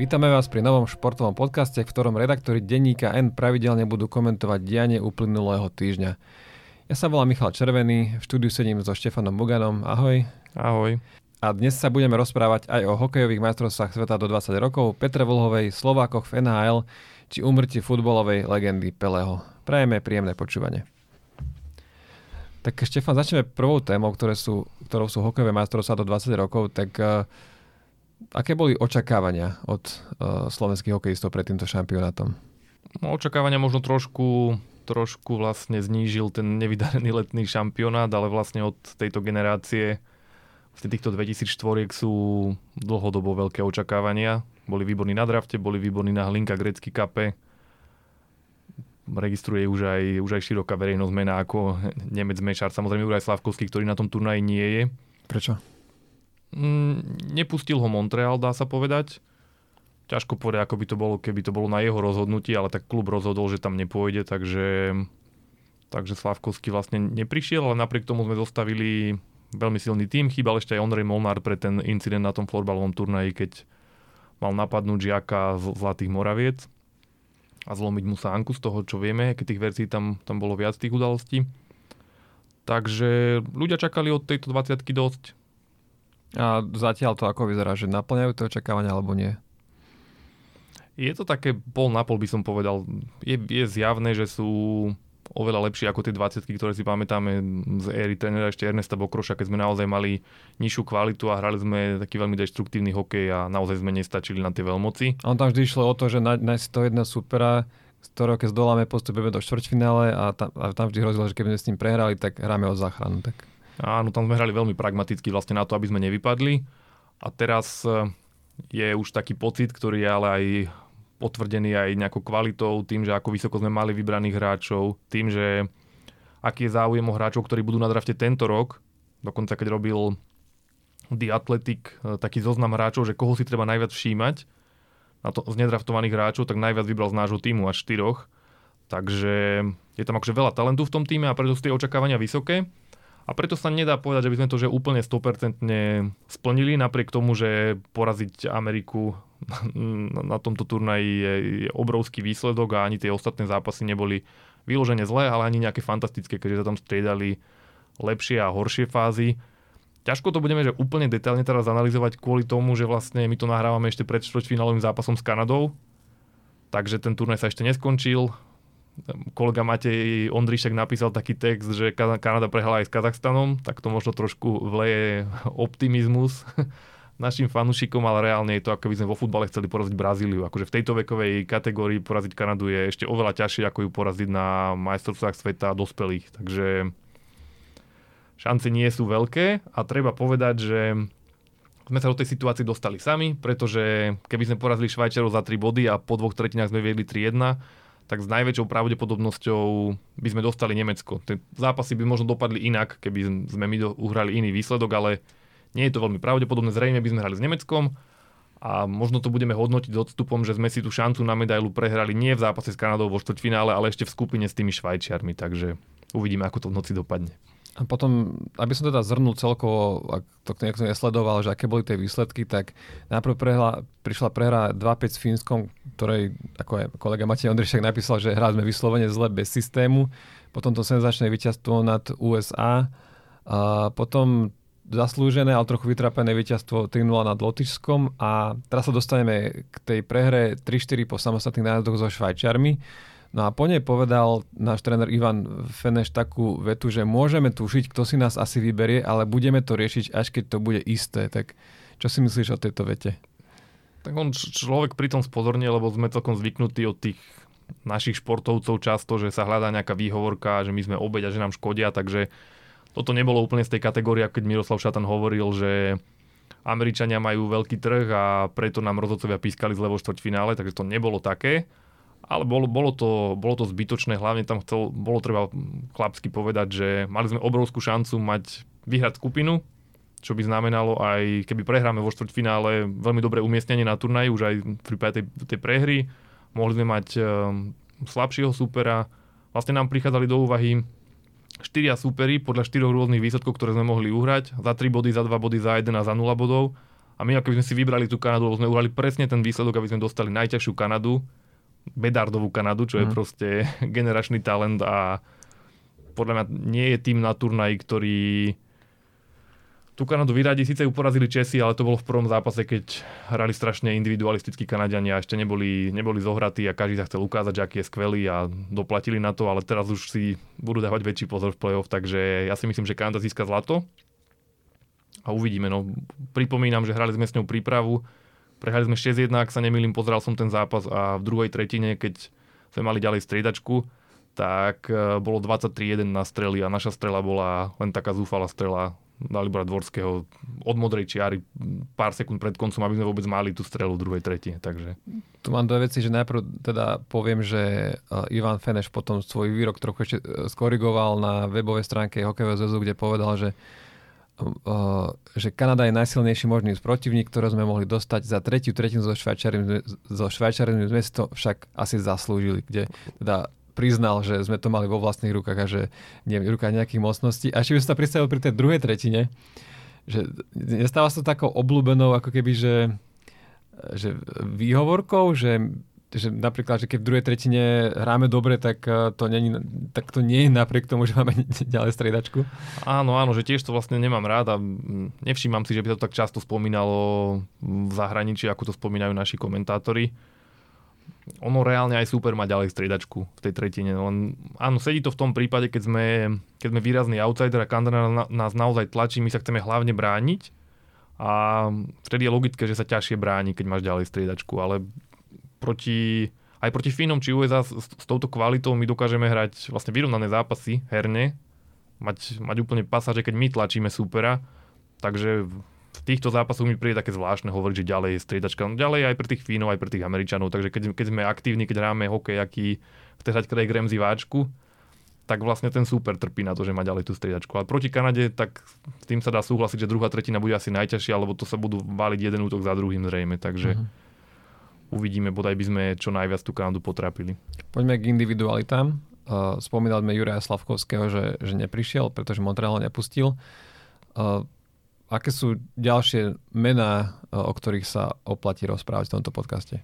Vítame vás pri novom športovom podcaste, v ktorom redaktori denníka N pravidelne budú komentovať dianie uplynulého týždňa. Ja sa volám Michal Červený, v štúdiu sedím so Štefanom Buganom. Ahoj. Ahoj. A dnes sa budeme rozprávať aj o hokejových majstrovstvách sveta do 20 rokov, Petre Vlhovej, Slovákoch v NHL či umrti futbolovej legendy Peleho. Prajeme príjemné počúvanie. Tak Štefan, začneme prvou témou, ktoré sú, ktorou sú hokejové majstrovstvá do 20 rokov. Tak uh, Aké boli očakávania od uh, slovenských hokejistov pred týmto šampionátom? No, očakávania možno trošku, trošku vlastne znížil ten nevydarený letný šampionát, ale vlastne od tejto generácie z týchto 2004 sú dlhodobo veľké očakávania. Boli výborní na drafte, boli výborní na Hlinka Grecky kape. Registruje už aj, už aj široká verejnosť mená ako Nemec Mešar, samozrejme už aj Slavkovský, ktorý na tom turnaji nie je. Prečo? Mm, nepustil ho Montreal, dá sa povedať. Ťažko povedať, ako by to bolo, keby to bolo na jeho rozhodnutí, ale tak klub rozhodol, že tam nepôjde, takže, takže Slavkovský vlastne neprišiel, ale napriek tomu sme zostavili veľmi silný tým. Chýbal ešte aj Ondrej Molnár pre ten incident na tom florbalovom turnaji, keď mal napadnúť žiaka z Zlatých Moraviec a zlomiť mu sa anku z toho, čo vieme, keď tých verzií tam, tam bolo viac tých udalostí. Takže ľudia čakali od tejto 20 dosť. A zatiaľ to ako vyzerá, že naplňajú to očakávania alebo nie? Je to také pol na pol by som povedal. Je, je zjavné, že sú oveľa lepšie ako tie 20 ktoré si pamätáme z éry trénera ešte Ernesta Bokroša, keď sme naozaj mali nižšiu kvalitu a hrali sme taký veľmi deštruktívny hokej a naozaj sme nestačili na tie veľmoci. A on tam vždy išlo o to, že nájsť to jedna supera, z ktorého keď zdoláme, postupujeme do štvrťfinále a tam, a tam vždy hrozilo, že keby sme s ním prehrali, tak hráme o záchranu. Tak Áno, tam sme hrali veľmi pragmaticky vlastne na to, aby sme nevypadli. A teraz e, je už taký pocit, ktorý je ale aj potvrdený aj nejakou kvalitou, tým, že ako vysoko sme mali vybraných hráčov, tým, že aký je záujem o hráčov, ktorí budú na drafte tento rok. Dokonca keď robil The Athletic e, taký zoznam hráčov, že koho si treba najviac všímať na to, z nedraftovaných hráčov, tak najviac vybral z nášho týmu až štyroch. Takže je tam akože veľa talentu v tom týme a preto sú tie očakávania vysoké. A preto sa nedá povedať, že by sme to že úplne 100% splnili, napriek tomu, že poraziť Ameriku na tomto turnaji je, je obrovský výsledok a ani tie ostatné zápasy neboli vyložené zlé, ale ani nejaké fantastické, keďže sa tam striedali lepšie a horšie fázy. Ťažko to budeme že úplne detailne teraz analyzovať kvôli tomu, že vlastne my to nahrávame ešte pred štvrťfinálovým zápasom s Kanadou, takže ten turnaj sa ešte neskončil kolega Matej Ondrišek napísal taký text, že Kanada prehala aj s Kazachstanom, tak to možno trošku vleje optimizmus našim fanúšikom, ale reálne je to, ako by sme vo futbale chceli poraziť Brazíliu. Akože v tejto vekovej kategórii poraziť Kanadu je ešte oveľa ťažšie, ako ju poraziť na majstrovstvách sveta dospelých. Takže šance nie sú veľké a treba povedať, že sme sa do tej situácii dostali sami, pretože keby sme porazili Švajčiarov za 3 body a po dvoch tretinách sme viedli 3-1, tak s najväčšou pravdepodobnosťou by sme dostali Nemecko. Tie zápasy by možno dopadli inak, keby sme my uhrali iný výsledok, ale nie je to veľmi pravdepodobné. Zrejme by sme hrali s Nemeckom a možno to budeme hodnotiť odstupom, že sme si tú šancu na medailu prehrali nie v zápase s Kanadou vo štvrťfinále, ale ešte v skupine s tými Švajčiarmi, takže uvidíme, ako to v noci dopadne. A potom, aby som teda zhrnul celkovo, ak to niekto nesledoval, že aké boli tie výsledky, tak najprv prehla, prišla prehra 2-5 s Fínskom, ktorej, ako je kolega Matej Ondrišek napísal, že hrali sme vyslovene zle bez systému. Potom to senzačné víťazstvo nad USA. A potom zaslúžené, ale trochu vytrapené víťazstvo 3-0 nad Lotyšskom a teraz sa dostaneme k tej prehre 3-4 po samostatných nájazdoch so Švajčiarmi No a po nej povedal náš tréner Ivan Feneš takú vetu, že môžeme tušiť, kto si nás asi vyberie, ale budeme to riešiť, až keď to bude isté. Tak čo si myslíš o tejto vete? Tak on človek pritom spozornie, lebo sme celkom zvyknutí od tých našich športovcov často, že sa hľadá nejaká výhovorka, že my sme obeď a že nám škodia, takže toto nebolo úplne z tej kategórie, keď Miroslav Šatan hovoril, že Američania majú veľký trh a preto nám rozhodcovia pískali z levo štvrťfinále, takže to nebolo také ale bolo, bolo, to, bolo to zbytočné, hlavne tam chcel, bolo treba chlapsky povedať, že mali sme obrovskú šancu mať vyhrať skupinu, čo by znamenalo aj, keby prehráme vo štvrťfinále, veľmi dobré umiestnenie na turnaj, už aj v prípade tej, tej prehry, mohli sme mať um, slabšieho supera, vlastne nám prichádzali do úvahy štyria súpery podľa štyroch rôznych výsledkov, ktoré sme mohli uhrať, za 3 body, za 2 body, za 1 a za 0 bodov. A my, ako by sme si vybrali tú Kanadu, lebo sme urali presne ten výsledok, aby sme dostali najťažšiu Kanadu, Bedardovú Kanadu, čo mm. je mhm. proste generačný talent a podľa mňa nie je tým na turnaji, ktorý tú Kanadu vyradí. Síce ju porazili Česi, ale to bolo v prvom zápase, keď hrali strašne individualistickí Kanadiania a ešte neboli, neboli zohratí a každý sa chcel ukázať, že aký je skvelý a doplatili na to, ale teraz už si budú dávať väčší pozor v play-off, takže ja si myslím, že Kanada získa zlato a uvidíme. No, pripomínam, že hrali sme s ňou prípravu, prehrali sme 6-1, ak sa nemýlim, pozeral som ten zápas a v druhej tretine, keď sme mali ďalej striedačku, tak e, bolo 23-1 na strely a naša strela bola len taká zúfala strela Dalibora Dvorského od modrej čiary pár sekúnd pred koncom, aby sme vôbec mali tú strelu v druhej tretine. Takže... Tu mám dve veci, že najprv teda poviem, že Ivan Feneš potom svoj výrok trochu ešte e, skorigoval na webovej stránke hokejového zväzu, kde povedal, že že Kanada je najsilnejší možný protivník, ktorý sme mohli dostať za tretiu tretinu so Švajčiarmi. So Švajčiarmi sme to však asi zaslúžili, kde teda priznal, že sme to mali vo vlastných rukách a že nie v rukách nejakých mocností. A ešte by sa predstavil pri tej druhej tretine, že nestáva sa to takou obľúbenou, ako keby, že, že výhovorkou, že že napríklad, že keď v druhej tretine hráme dobre, tak eh, to, není, tak to nie je napriek tomu, že máme ďalej striedačku. Áno, áno, že tiež to vlastne nemám rád a nevšímam si, že by to tak často spomínalo v zahraničí, ako to spomínajú naši komentátori ono reálne aj super má ďalej striedačku v tej tretine. Len, áno, sedí to v tom prípade, keď sme, keď sme výrazný outsider a Kandana nás naozaj tlačí, my sa chceme hlavne brániť a vtedy je logické, že sa ťažšie bráni, keď máš ďalej striedačku, ale proti, aj proti Fínom či USA s, s touto kvalitou my dokážeme hrať vlastne vyrovnané zápasy herne, mať, mať úplne pasaže, keď my tlačíme supera, takže v týchto zápasoch mi príde také zvláštne hovoriť, že ďalej je striedačka. No ďalej aj pre tých Fínov, aj pre tých Američanov. Takže keď, keď sme aktívni, keď hráme hokej, aký chce hrať Craig Ramsey váčku, tak vlastne ten super trpí na to, že má ďalej tú striedačku. Ale proti Kanade, tak s tým sa dá súhlasiť, že druhá tretina bude asi najťažšia, lebo to sa budú váliť jeden útok za druhým zrejme. Takže uh-huh. Uvidíme, bodaj by sme čo najviac tú Kanadu potrapili. Poďme k individualitám. Uh, spomínal sme Juraja Slavkovského, že, že neprišiel, pretože Montreal nepustil. Uh, Aké sú ďalšie mená, e, o ktorých sa oplatí rozprávať v tomto podcaste?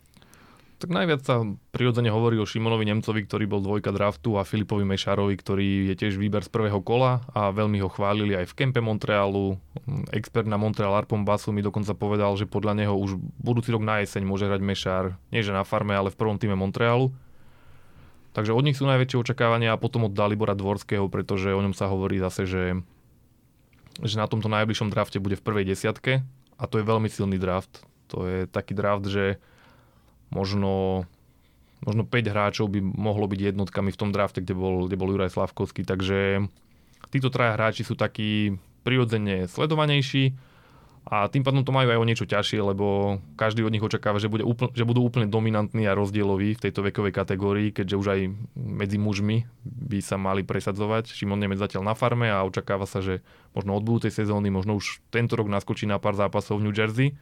Tak najviac sa prirodzene hovorí o Šimonovi Nemcovi, ktorý bol dvojka draftu a Filipovi Mešarovi, ktorý je tiež výber z prvého kola a veľmi ho chválili aj v kempe Montrealu. Expert na Montreal Arpom Basu mi dokonca povedal, že podľa neho už budúci rok na jeseň môže hrať Mešar, nie že na farme, ale v prvom týme Montrealu. Takže od nich sú najväčšie očakávania a potom od Dalibora Dvorského, pretože o ňom sa hovorí zase, že že na tomto najbližšom drafte bude v prvej desiatke a to je veľmi silný draft. To je taký draft, že možno, možno 5 hráčov by mohlo byť jednotkami v tom drafte, kde bol, kde bol Juraj Slavkovský. Takže títo traja hráči sú takí prirodzene sledovanejší a tým pádom to majú aj o niečo ťažšie, lebo každý od nich očakáva, že, bude úplne, že budú úplne dominantní a rozdieloví v tejto vekovej kategórii, keďže už aj medzi mužmi by sa mali presadzovať. Šimon Nemec zatiaľ na farme a očakáva sa, že možno od budúcej sezóny, možno už tento rok naskočí na pár zápasov v New Jersey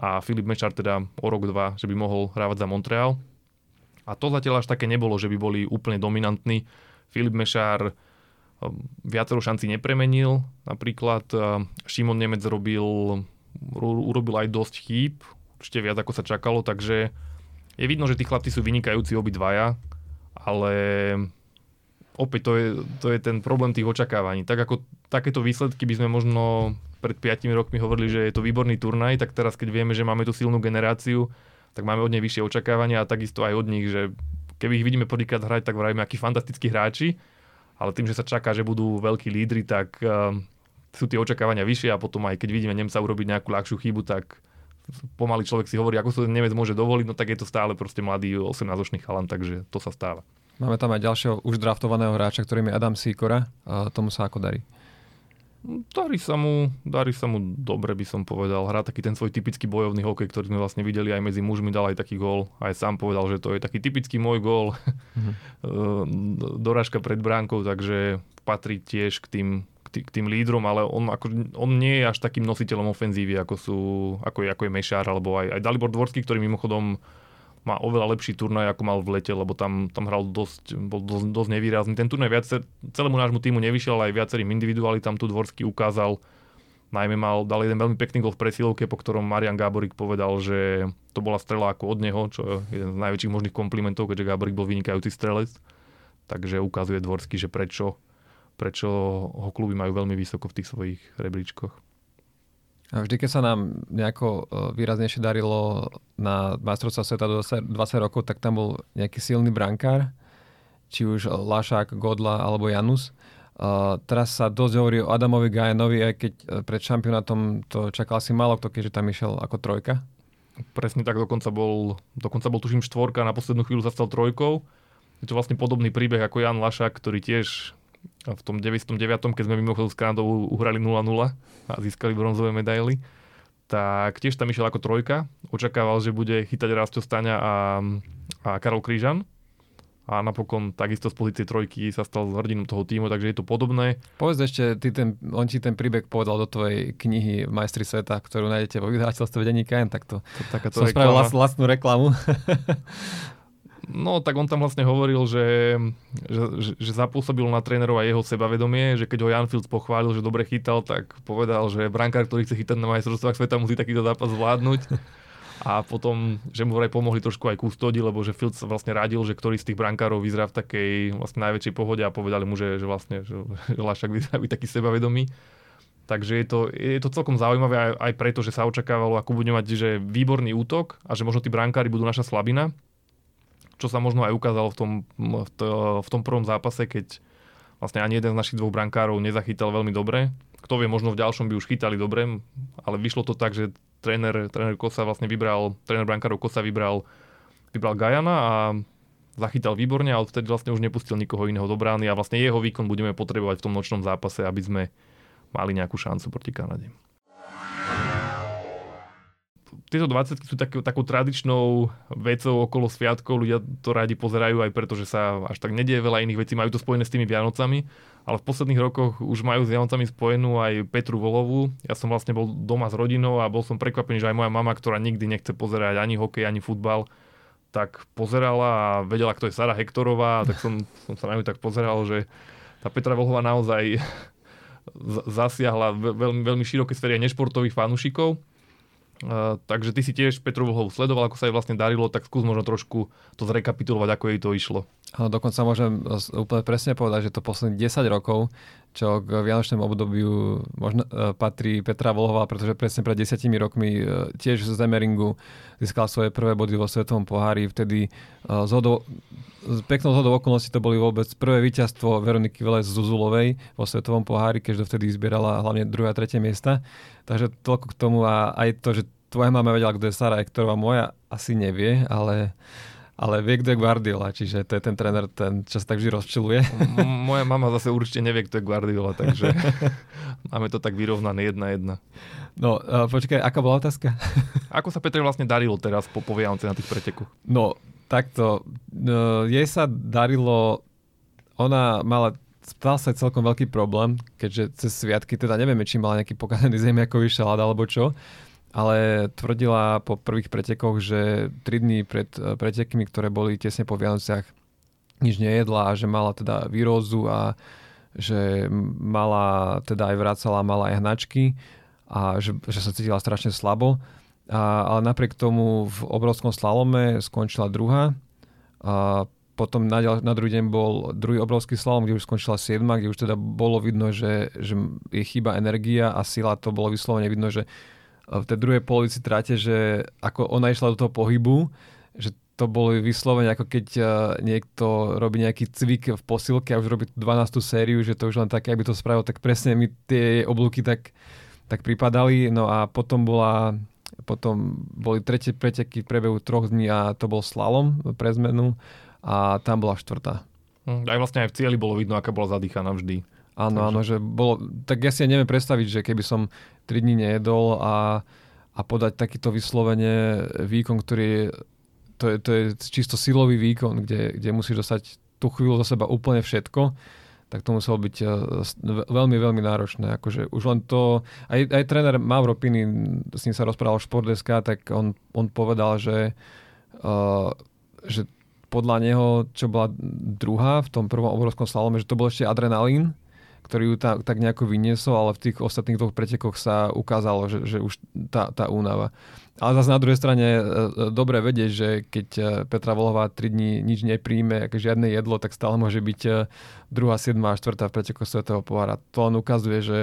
a Filip Mečar teda o rok, dva, že by mohol hrávať za Montreal. A to zatiaľ až také nebolo, že by boli úplne dominantní. Filip Mešár viacero šanci nepremenil. Napríklad Šimon Nemec robil, urobil aj dosť chýb, určite viac ako sa čakalo, takže je vidno, že tí chlapci sú vynikajúci obidvaja, ale opäť to je, to je ten problém tých očakávaní. Tak ako takéto výsledky by sme možno pred 5 rokmi hovorili, že je to výborný turnaj, tak teraz keď vieme, že máme tú silnú generáciu, tak máme od nej vyššie očakávania a takisto aj od nich, že keby ich vidíme prvýkrát hrať, tak vravíme, akí fantastickí hráči, ale tým, že sa čaká, že budú veľkí lídry, tak uh, sú tie očakávania vyššie a potom aj keď vidíme Nemca urobiť nejakú ľahšiu chybu, tak pomaly človek si hovorí, ako sa ten Nemec môže dovoliť, no tak je to stále proste mladý 18-ročný chalan, takže to sa stáva. Máme tam aj ďalšieho už draftovaného hráča, ktorým je Adam Sikora. Tomu sa ako darí? Darí sa mu, darí sa mu dobre, by som povedal. Hrá taký ten svoj typický bojovný hokej, ktorý sme vlastne videli aj medzi mužmi, dal aj taký gól. Aj sám povedal, že to je taký typický môj gól. Mm-hmm. Dorážka pred bránkou, takže patrí tiež k tým, k tým, k tým lídrom, ale on, ako, on nie je až takým nositeľom ofenzívy, ako, sú, ako, je, ako je Mešár, alebo aj, aj Dalibor Dvorský, ktorý mimochodom má oveľa lepší turnaj, ako mal v lete, lebo tam, tam hral dosť, bol dosť, dosť nevýrazný. Ten turnaj viacer, celému nášmu týmu nevyšiel, ale aj viacerým individuálnym tam tu Dvorský ukázal Najmä mal, dal jeden veľmi pekný gol v presilovke, po ktorom Marian Gáborík povedal, že to bola strela ako od neho, čo je jeden z najväčších možných komplimentov, keďže Gáborík bol vynikajúci strelec. Takže ukazuje Dvorský, že prečo, prečo ho kluby majú veľmi vysoko v tých svojich rebríčkoch. Vždy, keď sa nám nejako e, výraznejšie darilo na majstrovstvá sveta do 20 rokov, tak tam bol nejaký silný brankár, či už Lašák, Godla alebo Janus. Uh, teraz sa dosť hovorí o Adamovi Gajanovi, aj keď e, pred šampionátom to čakal si málo kto, keďže tam išiel ako trojka. Presne tak, dokonca bol, dokonca bol tuším štvorka, na poslednú chvíľu zastal trojkou. Je to vlastne podobný príbeh ako Jan Lašák, ktorý tiež v tom 99. keď sme mimochodom s Kanadou uhrali 0-0 a získali bronzové medaily, tak tiež tam išiel ako trojka. Očakával, že bude chytať Rasto Staňa a, a Karol Krížan a napokon takisto z pozície trojky sa stal hrdinom toho týmu, takže je to podobné. Povedz ešte, ty ten, on ti ten príbeh povedal do tvojej knihy Majstri sveta, ktorú nájdete vo vydavateľstve denníka tak to, to som spravil vlastnú reklamu. No, tak on tam vlastne hovoril, že, že, že zapôsobil na trénerov aj jeho sebavedomie, že keď ho Jan Fields pochválil, že dobre chytal, tak povedal, že brankár, ktorý chce chytať na majstrovstvách sveta, musí takýto zápas zvládnuť a potom, že mu vraj pomohli trošku aj kustodi, lebo že Fields vlastne radil, že ktorý z tých brankárov vyzerá v takej vlastne najväčšej pohode a povedali mu, že, že vlastne že, že Lašak vyzerá byť taký sebavedomý. Takže je to, je to celkom zaujímavé aj, aj preto, že sa očakávalo, ako budeme mať že výborný útok a že možno tí brankári budú naša slabina, čo sa možno aj ukázalo v tom, v, to, v tom prvom zápase, keď vlastne ani jeden z našich dvoch brankárov nezachytal veľmi dobre. Kto vie, možno v ďalšom by už chytali dobre, ale vyšlo to tak, že tréner, tréner Kosa vlastne vybral, tréner brankárov Kosa vybral, vybral Gajana a zachytal výborne a odtedy vlastne už nepustil nikoho iného do brány a vlastne jeho výkon budeme potrebovať v tom nočnom zápase, aby sme mali nejakú šancu proti Kanade tieto 20 sú taký, takou tradičnou vecou okolo sviatkov. Ľudia to radi pozerajú aj preto, že sa až tak nedieje veľa iných vecí. Majú to spojené s tými Vianocami. Ale v posledných rokoch už majú s Vianocami spojenú aj Petru Volovú. Ja som vlastne bol doma s rodinou a bol som prekvapený, že aj moja mama, ktorá nikdy nechce pozerať ani hokej, ani futbal, tak pozerala a vedela, kto je Sara Hektorová. Tak som, som sa na ňu tak pozeral, že tá Petra Volová naozaj zasiahla veľmi, veľmi široké sféry nešportových fanúšikov Uh, takže ty si tiež Petru Vlhovú sledoval, ako sa jej vlastne darilo, tak skús možno trošku to zrekapitulovať, ako jej to išlo. Áno, dokonca môžem úplne presne povedať, že to posledných 10 rokov, čo k Vianočnému obdobiu možno, uh, patrí Petra Vlhová, pretože presne pred 10 rokmi uh, tiež z Zemeringu získal svoje prvé body vo Svetovom pohári, vtedy uh, zhodou, z peknou zhodou okolností to boli vôbec prvé víťazstvo Veroniky Velez Zuzulovej vo Svetovom pohári, keďže vtedy zbierala hlavne druhé a tretie miesta. Takže toľko k tomu a aj to, že tvoja mama vedela, kto je Sara Ektorová, moja asi nevie, ale ale vie, kto je Guardiola, čiže to je ten tréner, ten, čo sa tak vždy rozčiluje. M- moja mama zase určite nevie, kto je Guardiola, takže máme to tak vyrovnané jedna jedna. No, uh, počkaj, aká bola otázka? Ako sa Petre vlastne darilo teraz po, po na tých pretekoch? No, takto. Uh, jej sa darilo, ona mala stal sa celkom veľký problém, keďže cez sviatky, teda nevieme, či mala nejaký pokazený zemiakový šalát alebo čo, ale tvrdila po prvých pretekoch, že 3 dní pred eh, pretekmi, ktoré boli tesne po Vianociach, nič nejedla a že mala teda výrozu a že mala, teda aj vracala, mala aj hnačky a že, že sa cítila strašne slabo. A, ale napriek tomu v obrovskom slalome skončila druhá. A potom na, na druhý deň bol druhý obrovský slalom, kde už skončila 7, kde už teda bolo vidno, že, že je chyba energia a sila, to bolo vyslovene vidno, že v tej druhej polovici tráte, že ako ona išla do toho pohybu, že to bolo vyslovene ako keď uh, niekto robí nejaký cvik v posilke a už robí 12. sériu, že to už len také, aby to spravil, tak presne mi tie oblúky tak, tak pripadali. No a potom bola potom boli tretie preteky v priebehu troch dní a to bol slalom pre zmenu a tam bola štvrtá. Hm, aj vlastne aj v cieli bolo vidno, aká bola zadýchaná vždy. Áno, Takže... áno, že bolo, tak ja si neviem predstaviť, že keby som 3 dní nejedol a, a podať takýto vyslovene výkon, ktorý je, to je, to je čisto silový výkon, kde, kde musíš dostať tú chvíľu za seba úplne všetko, tak to muselo byť e, veľmi, veľmi náročné. Akože už len to, aj, aj tréner Mauro Pini, s ním sa rozprával v Športdeska, tak on, on povedal, že, uh, že podľa neho, čo bola druhá v tom prvom obrovskom slalome, že to bol ešte adrenalín, ktorý ju ta, tak nejako vyniesol, ale v tých ostatných dvoch pretekoch sa ukázalo, že, že už tá, tá únava. Ale zase na druhej strane e, e, dobre vedieť, že keď e, Petra Volhová 3 dní nič nepríjme, žiadne jedlo, tak stále môže byť druhá, 7 a 4 v pretekoch Svetého pohára. To len ukazuje, že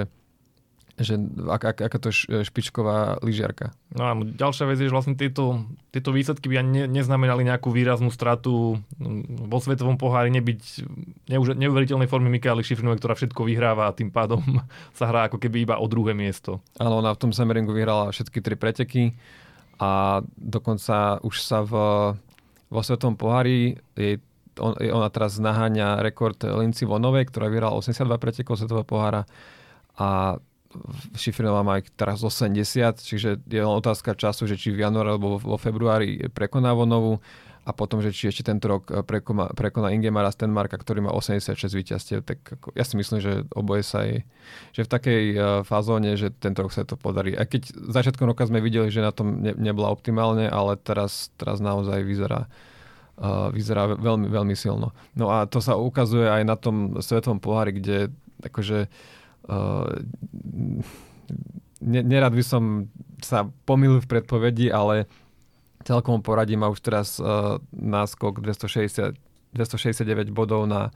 že ak, ak, aká to je špičková lyžiarka. No a ďalšia vec je, že vlastne tieto, tieto výsledky by ani ne, neznamenali nejakú výraznú stratu vo svetovom pohári, nebyť neuž, neuveriteľnej formy Mikály Šifrinovej, ktorá všetko vyhráva a tým pádom sa hrá ako keby iba o druhé miesto. Áno, ona v tom Semeringu vyhrala všetky tri preteky a dokonca už sa v, vo svetovom pohári je on, ona teraz naháňa rekord Linci Vonovej, ktorá vyhrala 82 pretekov svetového pohára a Šifrinová má ich teraz 80, čiže je len otázka času, že či v januári alebo vo februári prekoná Vonovu a potom, že či ešte tento rok prekoná, prekoná Ingemara Stenmarka, ktorý má 86 víťazstiev, tak ako, ja si myslím, že oboje sa je, že v takej uh, fazóne, že tento rok sa to podarí. A keď začiatkom roka sme videli, že na tom ne, nebola optimálne, ale teraz, teraz naozaj vyzerá uh, vyzerá veľmi, veľmi silno. No a to sa ukazuje aj na tom svetovom pohári, kde akože uh, nerad by som sa pomýlil v predpovedi, ale celkom poradí má už teraz uh, náskok 260, 269 bodov na,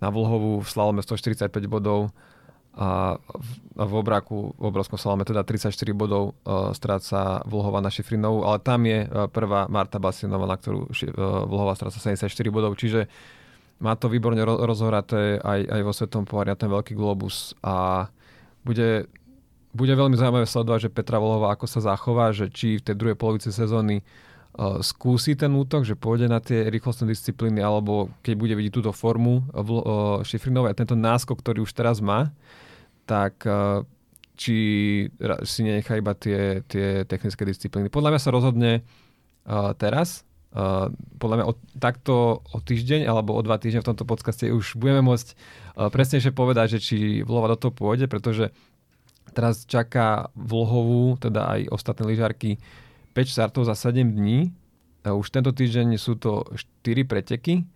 na Vlhovú, v slalome 145 bodov a v, a v obraku, v obrovskom slalome teda 34 bodov uh, stráca Vlhova na Šifrinovú, ale tam je uh, prvá Marta Basinová, na ktorú ši, uh, Vlhova stráca 74 bodov, čiže má to výborne rozhoraté aj, aj vo Svetom pohári ten veľký globus a bude, bude veľmi zaujímavé sledovať, že Petra Volová ako sa zachová, že či v tej druhej polovici sezóny uh, skúsi ten útok, že pôjde na tie rýchlostné disciplíny, alebo keď bude vidieť túto formu uh, Šifrinovej a tento náskok, ktorý už teraz má, tak uh, či si nenechá iba tie, tie technické disciplíny. Podľa mňa sa rozhodne uh, teraz, Uh, podľa mňa o, takto o týždeň alebo o dva týždne v tomto podcaste už budeme môcť uh, presnejšie povedať, že či Vlhova do toho pôjde, pretože teraz čaká Vlhovú, teda aj ostatné lyžárky 5 startov za 7 dní. Uh, už tento týždeň sú to 4 preteky,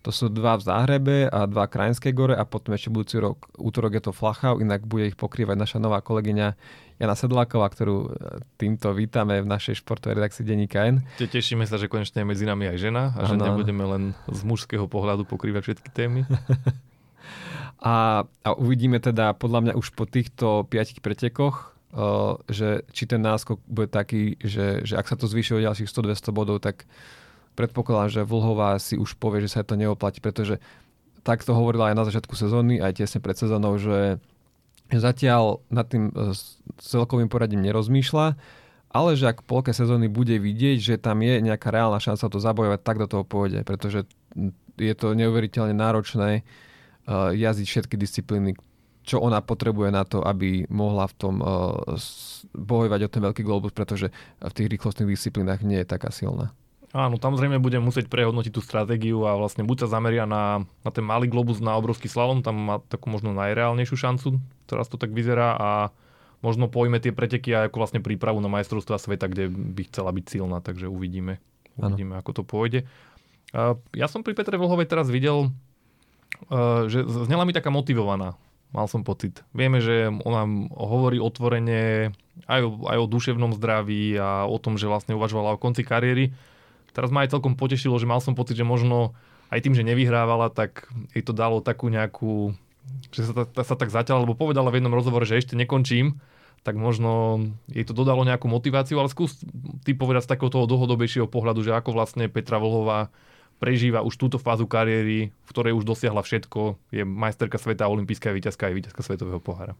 to sú dva v Záhrebe a dva Krajinské gore a potom ešte budúci rok, útorok je to Flachau, inak bude ich pokrývať naša nová kolegyňa Jana Sedláková, ktorú e, týmto vítame v našej športovej redakcii Denníka N. Tešíme sa, že konečne je medzi nami aj žena a že ano. nebudeme len z mužského pohľadu pokrývať všetky témy. a, a uvidíme teda podľa mňa už po týchto piatich pretekoch, uh, že či ten náskok bude taký, že, že ak sa to zvýši o ďalších 100-200 bodov, tak predpokladám, že Vlhová si už povie, že sa to neoplatí, pretože tak to hovorila aj na začiatku sezóny, aj tesne pred sezónou, že zatiaľ nad tým e, celkovým poradím nerozmýšľa, ale že ak polke sezóny bude vidieť, že tam je nejaká reálna šanca to zabojovať, tak do toho pôjde, pretože je to neuveriteľne náročné uh, jazdiť všetky disciplíny, čo ona potrebuje na to, aby mohla v tom uh, bojovať o ten veľký globus, pretože v tých rýchlostných disciplínach nie je taká silná. Áno, tam zrejme budem musieť prehodnotiť tú stratégiu a vlastne buď sa zameria na, na ten malý globus na obrovský slalom, tam má takú možno najreálnejšiu šancu, teraz to tak vyzerá a možno pojme tie preteky aj ako vlastne prípravu na majstrovstvá sveta, kde by chcela byť silná, takže uvidíme, uvidíme ano. ako to pôjde. Ja som pri Petre Vlhovej teraz videl, že znela mi taká motivovaná, mal som pocit. Vieme, že ona hovorí otvorene aj o, aj o duševnom zdraví a o tom, že vlastne uvažovala o konci kariéry teraz ma aj celkom potešilo, že mal som pocit, že možno aj tým, že nevyhrávala, tak jej to dalo takú nejakú, že sa, ta, sa tak zatiaľ, lebo povedala v jednom rozhovore, že ešte nekončím, tak možno jej to dodalo nejakú motiváciu, ale skús ty povedať z takého toho dlhodobejšieho pohľadu, že ako vlastne Petra Vlhová prežíva už túto fázu kariéry, v ktorej už dosiahla všetko, je majsterka sveta, olimpijská víťazka aj víťazka svetového pohára.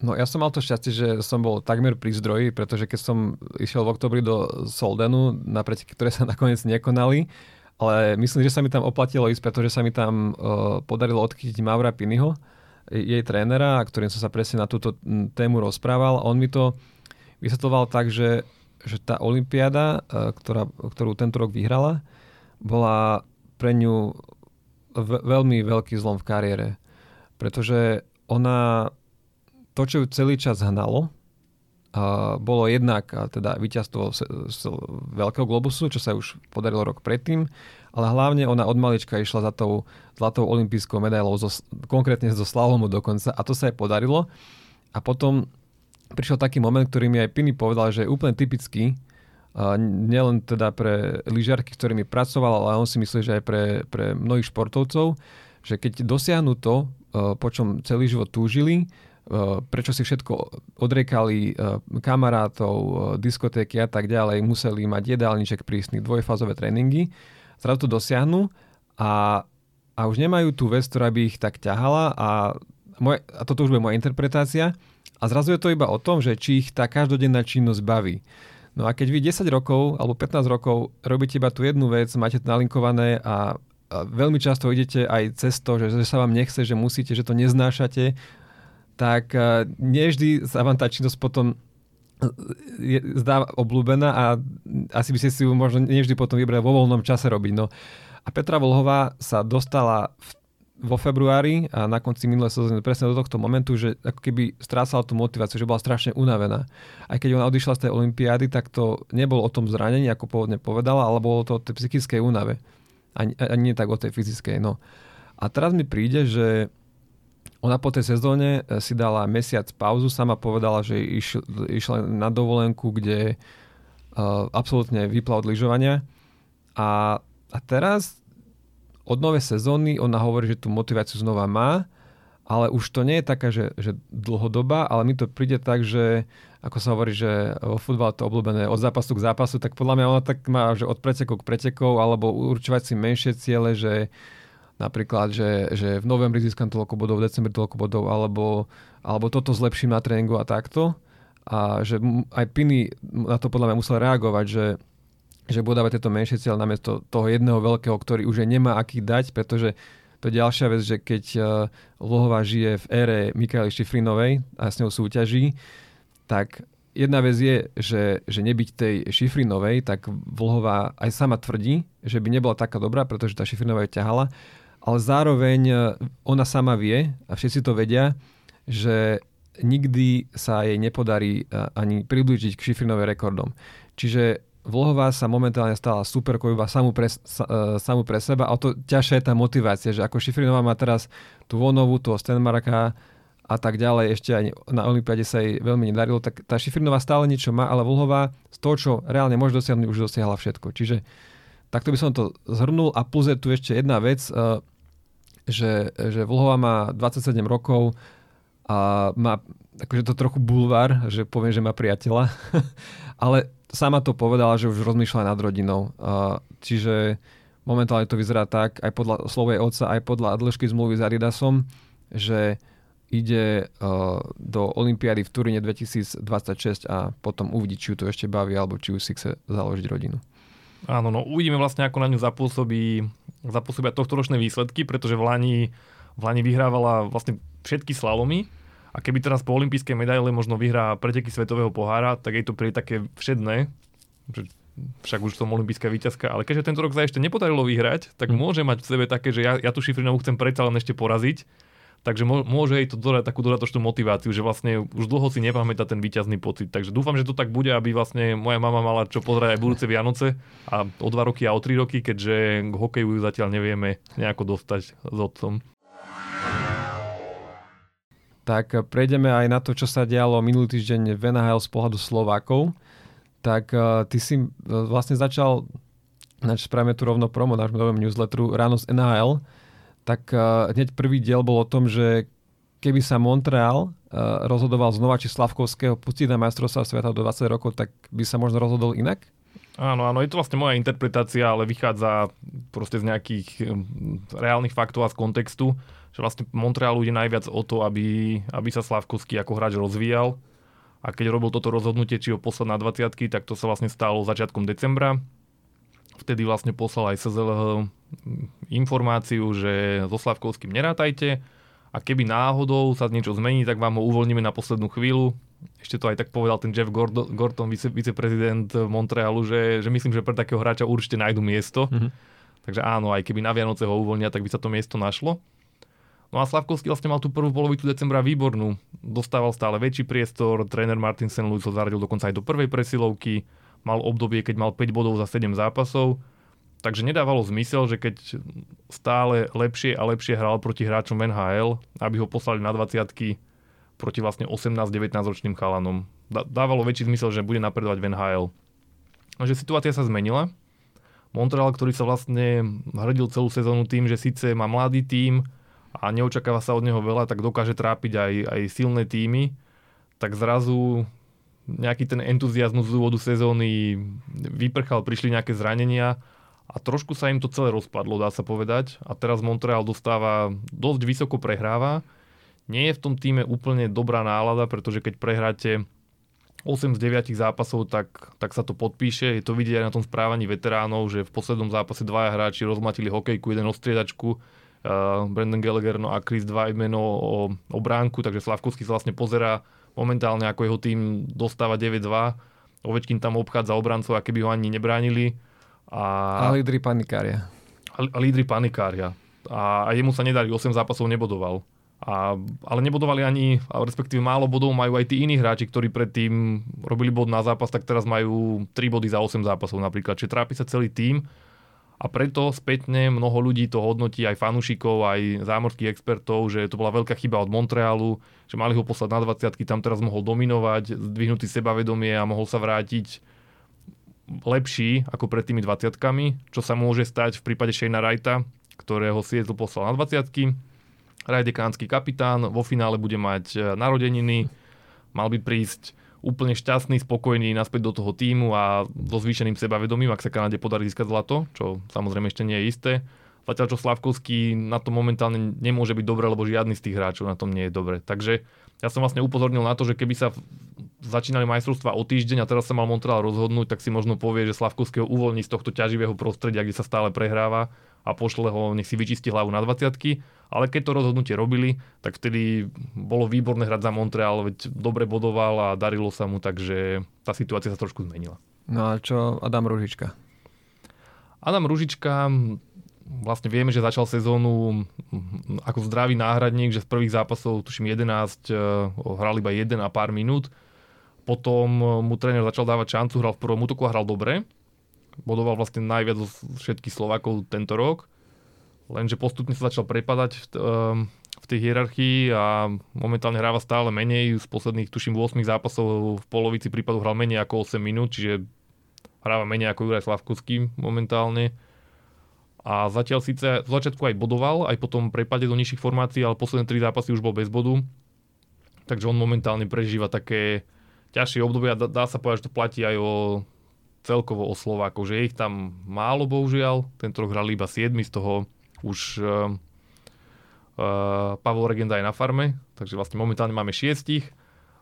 No ja som mal to šťastie, že som bol takmer pri zdroji, pretože keď som išiel v oktobri do Soldenu na preteky, ktoré sa nakoniec nekonali, ale myslím, že sa mi tam oplatilo ísť, pretože sa mi tam uh, podarilo odchytiť Maura Piniho, jej trénera, ktorým som sa presne na túto tému rozprával. On mi to vysvetloval tak, že, že tá olympiáda, uh, ktorá, ktorú tento rok vyhrala, bola pre ňu v- veľmi veľký zlom v kariére. Pretože ona to, čo ju celý čas hnalo, bolo jednak teda víťazstvo z, z Veľkého globusu, čo sa už podarilo rok predtým, ale hlavne ona od malička išla za tou zlatou olympijskou medailou, zo, konkrétne zo slalomu dokonca a to sa jej podarilo. A potom prišiel taký moment, ktorý mi aj Piny povedal, že je úplne typický, nielen teda pre lyžiarky, ktorými pracoval, ale on si myslí, že aj pre, pre mnohých športovcov, že keď dosiahnu to, po čom celý život túžili, prečo si všetko odrekali eh, kamarátov, eh, diskotéky a tak ďalej, museli mať jedálniček prísny, dvojfázové tréningy, zrazu to dosiahnu a, a už nemajú tú vec, ktorá by ich tak ťahala a, moje, a toto už bude moja interpretácia a zrazu je to iba o tom, že či ich tá každodenná činnosť baví. No a keď vy 10 rokov alebo 15 rokov robíte iba tú jednu vec, máte to nalinkované a, a veľmi často idete aj cez to, že, že sa vám nechce, že musíte, že to neznášate, tak uh, nie vždy sa vám tá činnosť potom e, je, zdá obľúbená a asi by ste si ju možno nevždy potom vybrali vo voľnom čase robiť. No. A Petra Volhová sa dostala v, vo februári a na konci minulé sezóny presne do tohto momentu, že ako keby strácala tú motiváciu, že bola strašne unavená. Aj keď ona odišla z tej olympiády, tak to nebolo o tom zranení, ako pôvodne povedala, ale bolo to o tej psychickej únave. Ani, ani nie tak o tej fyzickej. No. A teraz mi príde, že ona po tej sezóne eh, si dala mesiac pauzu, sama povedala, že iš, išla na dovolenku, kde uh, absolútne vypla od lyžovania. A, a teraz od novej sezóny ona hovorí, že tú motiváciu znova má, ale už to nie je taká, že, že dlhodobá, ale mi to príde tak, že ako sa hovorí, že vo futbale to obľúbené od zápasu k zápasu, tak podľa mňa ona tak má, že od pretekov k pretekov, alebo určovať si menšie ciele, že Napríklad, že, že v novembri získam toľko bodov, v decembri toľko bodov, alebo, alebo toto zlepším na tréningu a takto. A že aj Piny na to podľa mňa musel reagovať, že, že bude dávať tieto menšie cieľ namiesto toho jedného veľkého, ktorý už nemá aký dať, pretože to je ďalšia vec, že keď uh, Lohová žije v ére Mikaeli Šifrinovej a s ňou súťaží, tak jedna vec je, že, že nebyť tej Šifrinovej, tak Vlhová aj sama tvrdí, že by nebola taká dobrá, pretože tá Šifrinová je ťahala ale zároveň e, ona sama vie, a všetci to vedia, že nikdy sa jej nepodarí e, ani priblížiť k Šifrinovej rekordom. Čiže Vlhová sa momentálne stala superkou iba samú pre, uh, samú pre seba a to ťažšia je tá motivácia, že ako Šifrinová má teraz tú Vonovu, toho Stenmarka a tak ďalej, ešte aj na Olympiade sa jej veľmi nedarilo, tak tá Šifrinová stále niečo má, ale Vlhová z toho, čo reálne môže dosiahnuť, už dosiahla všetko. Čiže takto by som to zhrnul a plus je tu ešte jedna vec, uh, že, že Vlhova má 27 rokov a má akože to trochu bulvár, že poviem, že má priateľa, ale sama to povedala, že už rozmýšľa nad rodinou. Čiže momentálne to vyzerá tak, aj podľa slovej otca, aj podľa dĺžky zmluvy s Adidasom, že ide uh, do Olympiády v Turíne 2026 a potom uvidí, či ju to ešte baví, alebo či už si chce založiť rodinu. Áno, no uvidíme vlastne, ako na ňu zapôsobí zapôsobia tohto ročné výsledky, pretože v Lani, v Lani vyhrávala vlastne všetky slalomy. A keby teraz po olympijskej medaile možno vyhrá preteky svetového pohára, tak jej to príde také všedné, však už som olympijská víťazka, ale keďže tento rok sa ešte nepodarilo vyhrať, tak hm. môže mať v sebe také, že ja, ja tú Šifrinovú chcem predsa len ešte poraziť Takže môže jej to dodať takú dodatočnú motiváciu, že vlastne už dlho si nepamätá ten výťazný pocit. Takže dúfam, že to tak bude, aby vlastne moja mama mala čo pozerať aj budúce Vianoce a o dva roky a o tri roky, keďže k hokeju zatiaľ nevieme nejako dostať s otcom. Tak prejdeme aj na to, čo sa dialo minulý týždeň v NHL z pohľadu Slovákov. Tak uh, ty si uh, vlastne začal, nač spravíme tu rovno promo nášmu novému newsletteru ráno z NHL, tak uh, hneď prvý diel bol o tom, že keby sa Montreal uh, rozhodoval znova, či Slavkovského pustiť na majstrovstvá sveta do 20 rokov, tak by sa možno rozhodol inak? Áno, áno, je to vlastne moja interpretácia, ale vychádza proste z nejakých reálnych faktov a z kontextu, že vlastne Montrealu ide najviac o to, aby, aby sa Slavkovský ako hráč rozvíjal. A keď robil toto rozhodnutie, či ho poslať na 20 tak to sa vlastne stalo začiatkom decembra. Vtedy vlastne poslal aj SZLH informáciu, že so Slavkovským nerátajte a keby náhodou sa niečo zmení, tak vám ho uvoľníme na poslednú chvíľu. Ešte to aj tak povedal ten Jeff Gordon, Gordon vice, viceprezident Montrealu, že, že myslím, že pre takého hráča určite nájdu miesto. Mm-hmm. Takže áno, aj keby na Vianoce ho uvoľnia, tak by sa to miesto našlo. No a Slavkovský vlastne mal tú prvú polovicu decembra výbornú. dostával stále väčší priestor, tréner Martin St. Louis ho zaradil dokonca aj do prvej presilovky, mal obdobie, keď mal 5 bodov za 7 zápasov, takže nedávalo zmysel, že keď stále lepšie a lepšie hral proti hráčom NHL, aby ho poslali na 20 proti vlastne 18-19 ročným chalanom. Dávalo väčší zmysel, že bude napredovať v NHL. Takže situácia sa zmenila. Montreal, ktorý sa vlastne hrdil celú sezónu tým, že síce má mladý tím a neočakáva sa od neho veľa, tak dokáže trápiť aj, aj silné týmy, tak zrazu nejaký ten entuziasmus z úvodu sezóny vyprchal, prišli nejaké zranenia a trošku sa im to celé rozpadlo, dá sa povedať. A teraz Montreal dostáva, dosť vysoko prehráva nie je v tom týme úplne dobrá nálada, pretože keď prehráte 8 z 9 zápasov, tak, tak sa to podpíše. Je to vidieť aj na tom správaní veteránov, že v poslednom zápase dvaja hráči rozmatili hokejku, jeden o striedačku, uh, Brandon Gallagher no a Chris Dweidman o, o, o bránku, takže Slavkovský sa vlastne pozerá momentálne, ako jeho tým dostáva 9-2. Ovečkin tam obchádza obrancov, aké by ho ani nebránili. A, a lídry panikária. A, a lídry panikária. A, a jemu sa nedali, 8 zápasov nebodoval. A, ale nebodovali ani, respektíve málo bodov majú aj tí iní hráči, ktorí predtým robili bod na zápas, tak teraz majú 3 body za 8 zápasov napríklad. Čiže trápi sa celý tým a preto spätne mnoho ľudí to hodnotí, aj fanúšikov, aj zámorských expertov, že to bola veľká chyba od Montrealu, že mali ho poslať na 20 tam teraz mohol dominovať, zdvihnutý sebavedomie a mohol sa vrátiť lepší ako pred tými 20 čo sa môže stať v prípade Shane Wrighta, ktorého Seattle poslal na 20 Rajdekánsky kapitán, vo finále bude mať e, narodeniny, mal by prísť úplne šťastný, spokojný naspäť do toho týmu a so zvýšeným sebavedomím, ak sa Kanade podarí získať zlato, čo samozrejme ešte nie je isté. Zatiaľ čo Slavkovský na to momentálne nemôže byť dobre, lebo žiadny z tých hráčov na tom nie je dobre. Takže ja som vlastne upozornil na to, že keby sa začínali majstrovstvá o týždeň a teraz sa mal Montreal rozhodnúť, tak si možno povie, že Slavkovského uvoľní z tohto ťaživého prostredia, kde sa stále prehráva a pošle ho, nech si vyčistí hlavu na 20 ale keď to rozhodnutie robili, tak vtedy bolo výborné hrať za Montreal, veď dobre bodoval a darilo sa mu, takže tá situácia sa trošku zmenila. No a čo Adam Ružička? Adam Ružička, vlastne vieme, že začal sezónu ako zdravý náhradník, že z prvých zápasov, tuším 11, eh, hral iba jeden a pár minút. Potom mu tréner začal dávať šancu, hral v prvom útoku a hral dobre. Bodoval vlastne najviac z všetkých Slovákov tento rok lenže postupne sa začal prepadať v, ehm, v tej hierarchii a momentálne hráva stále menej. Z posledných, tuším, 8 zápasov v polovici prípadu hral menej ako 8 minút, čiže hráva menej ako Juraj Slavkovský momentálne. A zatiaľ síce v začiatku aj bodoval, aj potom prepade do nižších formácií, ale posledné 3 zápasy už bol bez bodu. Takže on momentálne prežíva také ťažšie obdobie a dá, dá sa povedať, že to platí aj o celkovo o Slovákov, že ich tam málo bohužiaľ. Tento rok hrali iba 7 z toho už uh, uh, Pavol Regenda je na farme, takže vlastne momentálne máme šiestich.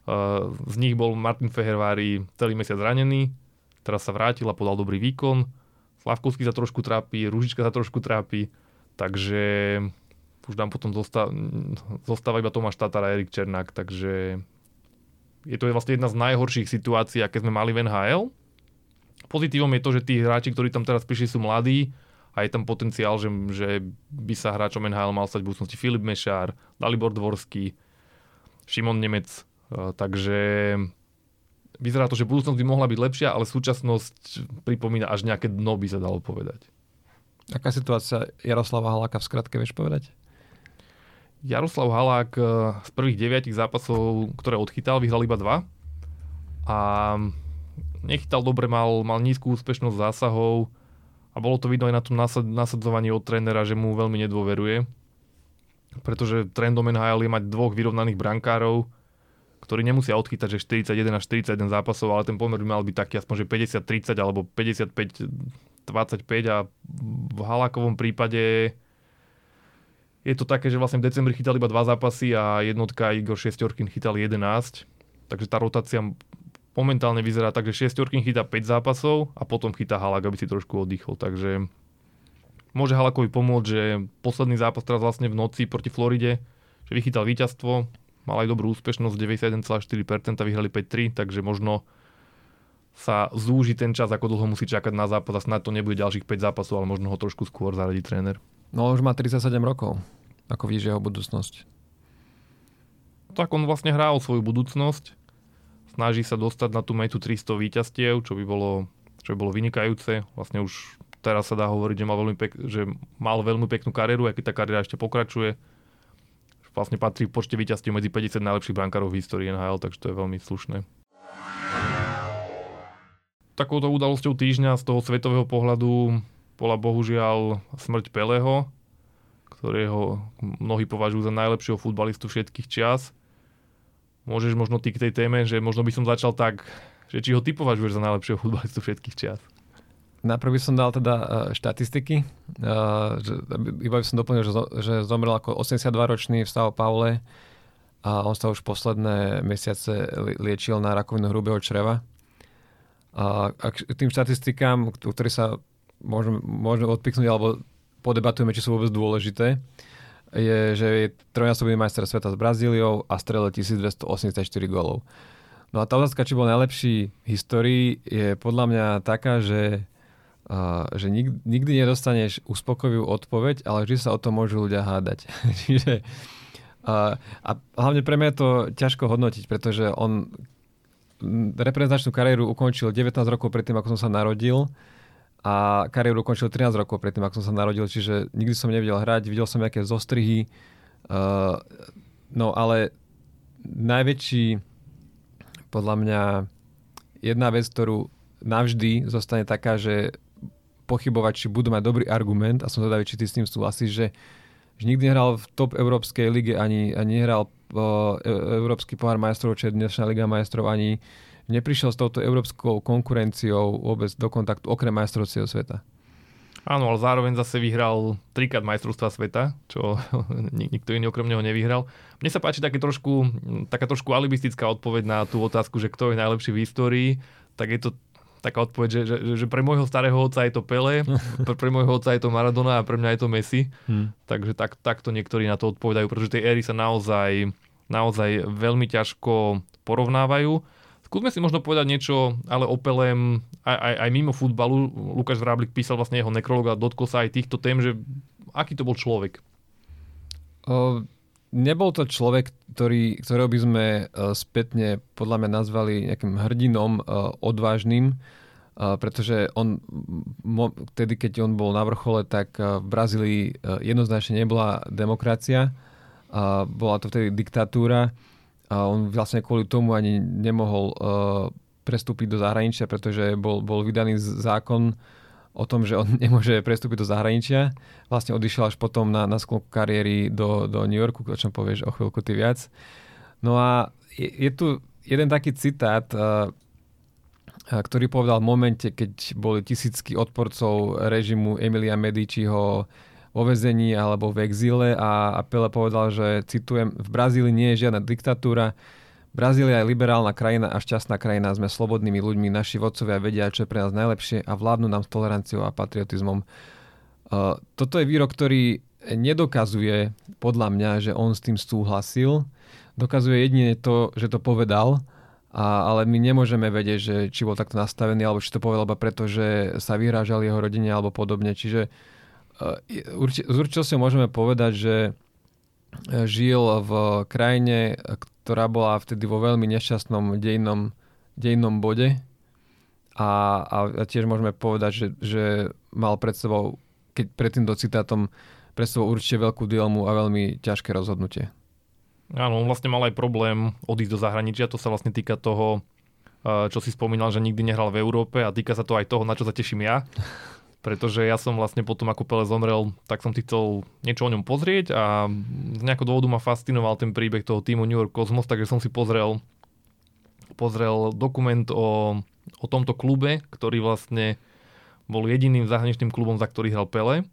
Uh, z nich bol Martin Fehervári celý mesiac zranený, teraz sa vrátil a podal dobrý výkon. Slavkovský sa trošku trápi, Ružička sa trošku trápi, takže už nám potom zostáva, zostáva iba Tomáš Tatar a Erik Černák, takže je to vlastne jedna z najhorších situácií, aké sme mali v NHL. Pozitívom je to, že tí hráči, ktorí tam teraz prišli, sú mladí, a je tam potenciál, že, že by sa hráčom NHL mal stať v budúcnosti Filip Mešár, Dalibor Dvorský, Šimon Nemec. E, takže vyzerá to, že budúcnosť by mohla byť lepšia, ale súčasnosť pripomína až nejaké dno, by sa dalo povedať. Aká situácia Jaroslava Haláka v skratke, vieš povedať? Jaroslav Halák e, z prvých deviatich zápasov, ktoré odchytal, vyhral iba dva. A nechytal dobre, mal, mal nízku úspešnosť zásahov, a bolo to vidno aj na tom nasadzovaní od trénera, že mu veľmi nedôveruje. Pretože trendom NHL je mať dvoch vyrovnaných brankárov, ktorí nemusia odchytať, že 41 až 41 zápasov, ale ten pomer by mal byť taký aspoň, že 50-30 alebo 55-25 a v Halákovom prípade je to také, že vlastne v decembri chytali iba dva zápasy a jednotka Igor Šestorkin chytal 11, takže tá rotácia momentálne vyzerá tak, že 6 chytá 5 zápasov a potom chytá Halak, aby si trošku oddychol. Takže môže Halakovi pomôcť, že posledný zápas teraz vlastne v noci proti Floride, že vychytal víťazstvo, mal aj dobrú úspešnosť, 91,4%, vyhrali 5-3, takže možno sa zúži ten čas, ako dlho musí čakať na zápas a snad to nebude ďalších 5 zápasov, ale možno ho trošku skôr zaradí tréner. No už má 37 rokov. Ako vidíš jeho budúcnosť? tak on vlastne hrá o svoju budúcnosť. Snaží sa dostať na tú metu 300 víťastiev, čo by bolo, čo by bolo vynikajúce. Vlastne už teraz sa dá hovoriť, že mal veľmi, pek, že mal veľmi peknú kariéru, aj keď tá kariéra ešte pokračuje. Vlastne patrí v počte víťazstiev medzi 50 najlepších brankárov v histórii NHL, takže to je veľmi slušné. Takouto udalosťou týždňa z toho svetového pohľadu bola bohužiaľ smrť Peleho, ktorého mnohí považujú za najlepšieho futbalistu všetkých čias. Môžeš možno ty k tej téme, že možno by som začal tak, že či ho ty považuješ za najlepšieho futbalistu všetkých čias? Najprv by som dal teda uh, štatistiky. Že, iba by som doplnil, že, zomrel ako 82-ročný v São Paule a on sa už posledné mesiace liečil na rakovinu hrubého čreva. A, k tým štatistikám, ktoré sa môžeme, môžeme alebo podebatujeme, či sú vôbec dôležité, je, že je trojnásobný majster sveta s Brazíliou a strelil 1284 golov. No a tá otázka, či bol najlepší v histórii, je podľa mňa taká, že, že nik, nikdy nedostaneš uspokojivú odpoveď, ale vždy sa o tom môžu ľudia hádať. Čiže, uh, a hlavne pre mňa je to ťažko hodnotiť, pretože on reprezentačnú kariéru ukončil 19 rokov predtým, ako som sa narodil a kariéru ukončil 13 rokov predtým, ako som sa narodil, čiže nikdy som nevidel hrať, videl som nejaké zostrihy, uh, no ale najväčší, podľa mňa, jedna vec, ktorú navždy zostane taká, že pochybovať, či budú mať dobrý argument, a som zvedavý, či ty s tým súhlasíš, že, že nikdy nehral v top Európskej lige, ani, ani nehral uh, Európsky pohár majstrov, je dnešná Liga majstrov, ani neprišiel s touto európskou konkurenciou vôbec do kontaktu okrem majstrovstiev sveta. Áno, ale zároveň zase vyhral trikrát majstrovstva sveta, čo nikto iný okrem neho nevyhral. Mne sa páči také trošku, taká trošku alibistická odpoveď na tú otázku, že kto je najlepší v histórii, tak je to taká odpoveď, že, že, že pre môjho starého otca je to Pele, pre, pre môjho otca je to Maradona a pre mňa je to Messi. Hmm. Takže tak, takto niektorí na to odpovedajú, pretože tie éry sa naozaj, naozaj veľmi ťažko porovnávajú. Skúsme si možno povedať niečo, ale o Pelem aj, aj, aj mimo futbalu. Lukáš Vráblik písal vlastne jeho nekrolog a dotkol sa aj týchto tém, že aký to bol človek? O, nebol to človek, ktorý, ktorého by sme uh, spätne podľa mňa nazvali nejakým hrdinom, uh, odvážnym, uh, pretože on vtedy, keď on bol na vrchole, tak v Brazílii jednoznačne nebola demokracia, bola to vtedy diktatúra a on vlastne kvôli tomu ani nemohol prestúpiť do zahraničia, pretože bol, bol vydaný zákon o tom, že on nemôže prestúpiť do zahraničia. Vlastne odišiel až potom na, na sklonku kariéry do, do New Yorku, o čom povieš o chvíľku ty viac. No a je, je tu jeden taký citát, uh, ktorý povedal v momente, keď boli tisícky odporcov režimu Emilia Mediciho vo vezení alebo v exíle a, a Pele povedal, že citujem, v Brazílii nie je žiadna diktatúra, Brazília je liberálna krajina a šťastná krajina, sme slobodnými ľuďmi, naši vodcovia vedia, čo je pre nás najlepšie a vládnu nám s toleranciou a patriotizmom. Uh, toto je výrok, ktorý nedokazuje podľa mňa, že on s tým súhlasil. Dokazuje jedine to, že to povedal, a, ale my nemôžeme vedieť, že či bol takto nastavený, alebo či to povedal iba preto, že sa vyhrážal jeho rodine alebo podobne. Čiže uh, Urči, s môžeme povedať, že e, žil v krajine, ktorá bola vtedy vo veľmi nešťastnom dejnom, dejnom bode a, a tiež môžeme povedať, že, že mal pred sebou, keď pred týmto citátom, pred sebou určite veľkú dilemu a veľmi ťažké rozhodnutie. Áno, on vlastne mal aj problém odísť do zahraničia, to sa vlastne týka toho, e, čo si spomínal, že nikdy nehral v Európe a týka sa to aj toho, na čo sa teším ja pretože ja som vlastne potom, ako Pele zomrel, tak som chcel niečo o ňom pozrieť a z nejakého dôvodu ma fascinoval ten príbeh toho týmu New York Cosmos, takže som si pozrel, pozrel dokument o, o tomto klube, ktorý vlastne bol jediným zahraničným klubom, za ktorý hral Pele.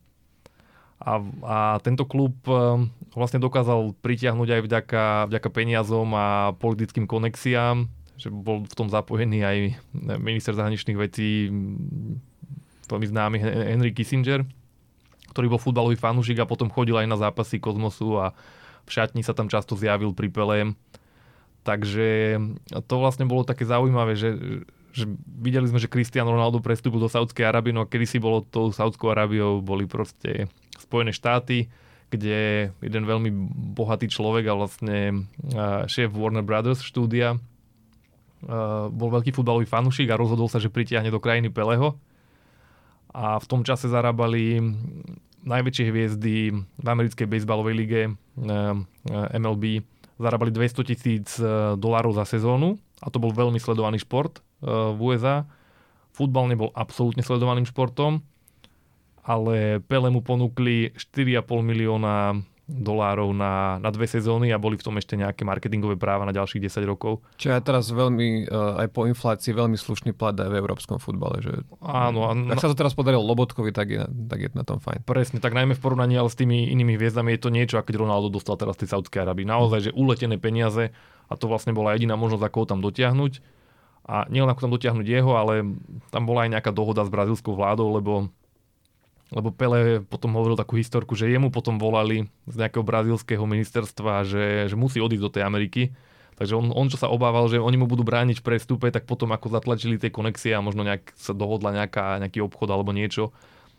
A, a tento klub e, vlastne dokázal pritiahnuť aj vďaka, vďaka peniazom a politickým konexiám, že bol v tom zapojený aj minister zahraničných vecí veľmi známy Henry Kissinger, ktorý bol futbalový fanúšik a potom chodil aj na zápasy Kozmosu a v šatni sa tam často zjavil pri Pelém. Takže to vlastne bolo také zaujímavé, že, že videli sme, že Cristiano Ronaldo prestúpil do Saudskej Arábie, no a kedy si bolo tou Saudskou Arábiou, boli proste Spojené štáty. kde jeden veľmi bohatý človek a vlastne šéf Warner Brothers štúdia bol veľký futbalový fanúšik a rozhodol sa, že pritiahne do krajiny Peleho. A v tom čase zarábali najväčšie hviezdy v americkej bejsbalovej lige MLB zarábali 200 tisíc dolárov za sezónu a to bol veľmi sledovaný šport v USA. Futbal nebol absolútne sledovaným športom ale Pele mu ponúkli 4,5 milióna dolárov na, na dve sezóny a boli v tom ešte nejaké marketingové práva na ďalších 10 rokov. Čo je teraz veľmi, uh, aj po inflácii, veľmi slušný plat aj v európskom futbale. Že, Áno. A ak sa to teraz podarilo Lobotkovi, tak je, tak je na tom fajn. Presne, tak najmä v porovnaní ale s tými inými hviezdami je to niečo, ako keď Ronaldo dostal teraz tej Saudskej Arabii. Naozaj, že uletené peniaze a to vlastne bola jediná možnosť, ako ho tam dotiahnuť. A nielen ako tam dotiahnuť jeho, ale tam bola aj nejaká dohoda s brazilskou vládou, lebo lebo Pele potom hovoril takú historku, že jemu potom volali z nejakého brazílskeho ministerstva, že, že musí odísť do tej Ameriky. Takže on, on, čo sa obával, že oni mu budú brániť v prestupe, tak potom ako zatlačili tie konexie a možno nejak sa dohodla nejaká, nejaký obchod alebo niečo,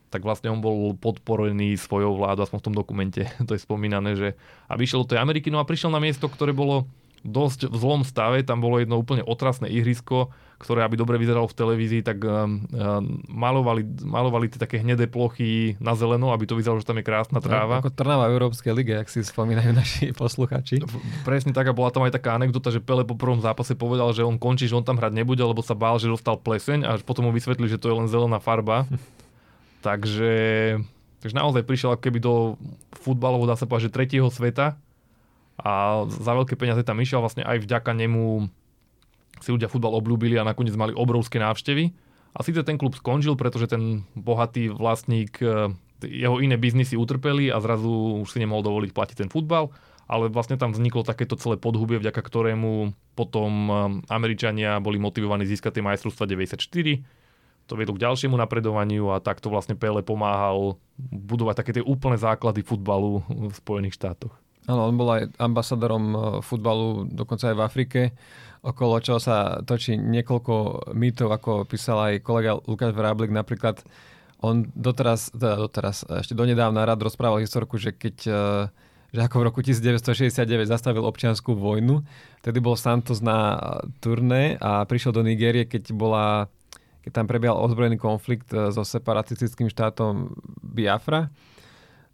tak vlastne on bol podporený svojou vládou, aspoň v tom dokumente to je spomínané, že a vyšiel do tej Ameriky, no a prišiel na miesto, ktoré bolo dosť v zlom stave, tam bolo jedno úplne otrasné ihrisko, ktoré aby dobre vyzeralo v televízii, tak um, um, malovali, malovali tie také hnedé plochy na zeleno, aby to vyzeralo, že tam je krásna tráva. Ako Trnava v Európskej lige, ak si spomínajú naši posluchači. Presne tak a bola tam aj taká anekdota, že Pele po prvom zápase povedal, že on končí, že on tam hrať nebude, lebo sa bál, že dostal pleseň a potom mu vysvetli, že to je len zelená farba. takže, takže naozaj prišiel ako keby do futbalového, dá sa povedať, že tretieho sveta a za veľké peniaze tam išiel vlastne aj vďaka nemu si ľudia futbal obľúbili a nakoniec mali obrovské návštevy. A síce ten klub skončil, pretože ten bohatý vlastník, e, jeho iné biznisy utrpeli a zrazu už si nemohol dovoliť platiť ten futbal, ale vlastne tam vzniklo takéto celé podhubie, vďaka ktorému potom e, Američania boli motivovaní získať tie majstrovstva 94. To viedlo k ďalšiemu napredovaniu a takto vlastne Pele pomáhal budovať také tie úplné základy futbalu v Spojených štátoch. Áno, on bol aj ambasadorom e, futbalu dokonca aj v Afrike okolo čoho sa točí niekoľko mýtov, ako písal aj kolega Lukáš Vráblik napríklad. On doteraz, teda doteraz, ešte donedávna rád rozprával historku, že keď e, že ako v roku 1969 zastavil občianskú vojnu, tedy bol Santos na turné a prišiel do Nigérie, keď bola keď tam prebiehal ozbrojený konflikt e, so separatistickým štátom Biafra.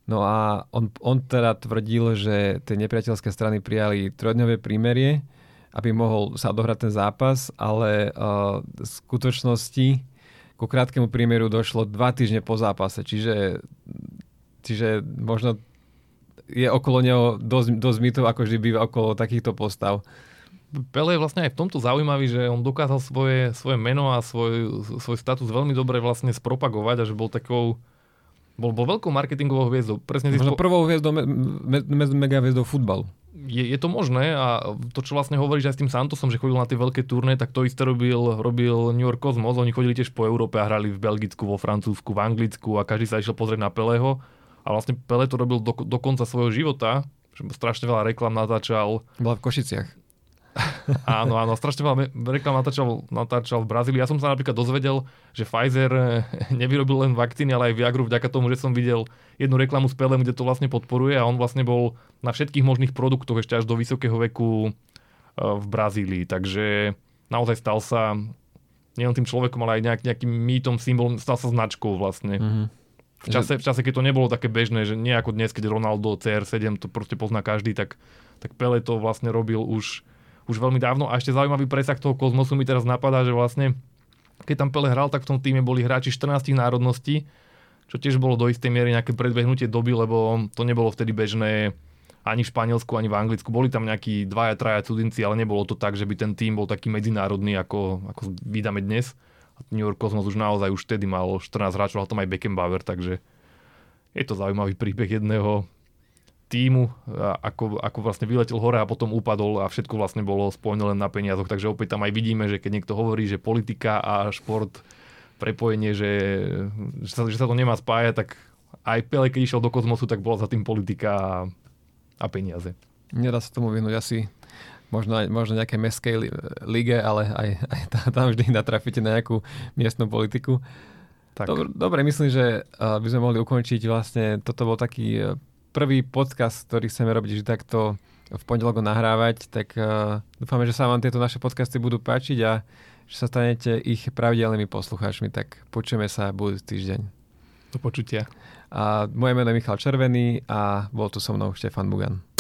No a on, on teda tvrdil, že tie nepriateľské strany prijali trojdňové prímerie, aby mohol sa odohrať ten zápas, ale uh, v skutočnosti ku krátkemu prímeru došlo dva týždne po zápase, čiže, čiže možno je okolo neho dosť, dosť mýtov, ako vždy býva okolo takýchto postav. Pele je vlastne aj v tomto zaujímavý, že on dokázal svoje, svoje meno a svoj, svoj status veľmi dobre vlastne spropagovať a že bol takou bol, bol veľkou marketingovou hviezdou. Presne Možno spo... prvou hviezdou, me, me, me, mega hviezdou futbalu je, je to možné a to, čo vlastne hovoríš aj s tým Santosom, že chodil na tie veľké turné, tak to isté robil, robil New York Cosmos. Oni chodili tiež po Európe a hrali v Belgicku, vo Francúzsku, v Anglicku a každý sa išiel pozrieť na Peleho. A vlastne Pele to robil do, do konca svojho života, že strašne veľa reklam natáčal. Bola v Košiciach. áno, áno, strašne veľa reklam natáčal, natáčal v Brazílii. Ja som sa napríklad dozvedel, že Pfizer eh, nevyrobil len vakcíny, ale aj Viagru vďaka tomu, že som videl jednu reklamu s Pelem, kde to vlastne podporuje a on vlastne bol na všetkých možných produktoch ešte až do vysokého veku eh, v Brazílii. Takže naozaj stal sa nielen tým človekom, ale aj nejak, nejakým mýtom, symbolom, stal sa značkou vlastne. Mm-hmm. V čase, v čase, keď to nebolo také bežné, že nie ako dnes, keď Ronaldo CR7 to proste pozná každý, tak, tak Pele to vlastne robil už už veľmi dávno. A ešte zaujímavý presah toho kozmosu mi teraz napadá, že vlastne keď tam Pele hral, tak v tom týme boli hráči 14 národností, čo tiež bolo do istej miery nejaké predbehnutie doby, lebo to nebolo vtedy bežné ani v Španielsku, ani v Anglicku. Boli tam nejakí dvaja, traja cudzinci, ale nebolo to tak, že by ten tým bol taký medzinárodný, ako, ako vydáme dnes. New York Cosmos už naozaj už vtedy mal 14 hráčov, ale tam aj Beckenbauer, takže je to zaujímavý príbeh jedného týmu, ako, ako vlastne vyletel hore a potom upadol a všetko vlastne bolo spojené len na peniazoch. Takže opäť tam aj vidíme, že keď niekto hovorí, že politika a šport prepojenie, že, že, sa, že sa to nemá spájať, tak aj Pele, keď išiel do kozmosu, tak bola za tým politika a, a peniaze. Nedá sa tomu vyhnúť asi možno, možno nejaké mestskej lige, ale aj, aj tam vždy natrafíte na nejakú miestnu politiku. Tak. Dobre, dobre, myslím, že by sme mohli ukončiť vlastne, toto bol taký prvý podcast, ktorý chceme robiť že takto v pondelok nahrávať, tak uh, dúfame, že sa vám tieto naše podcasty budú páčiť a že sa stanete ich pravidelnými poslucháčmi, tak počujeme sa budúci týždeň. Do počutia. A moje meno je Michal Červený a bol tu so mnou Štefan Bugan.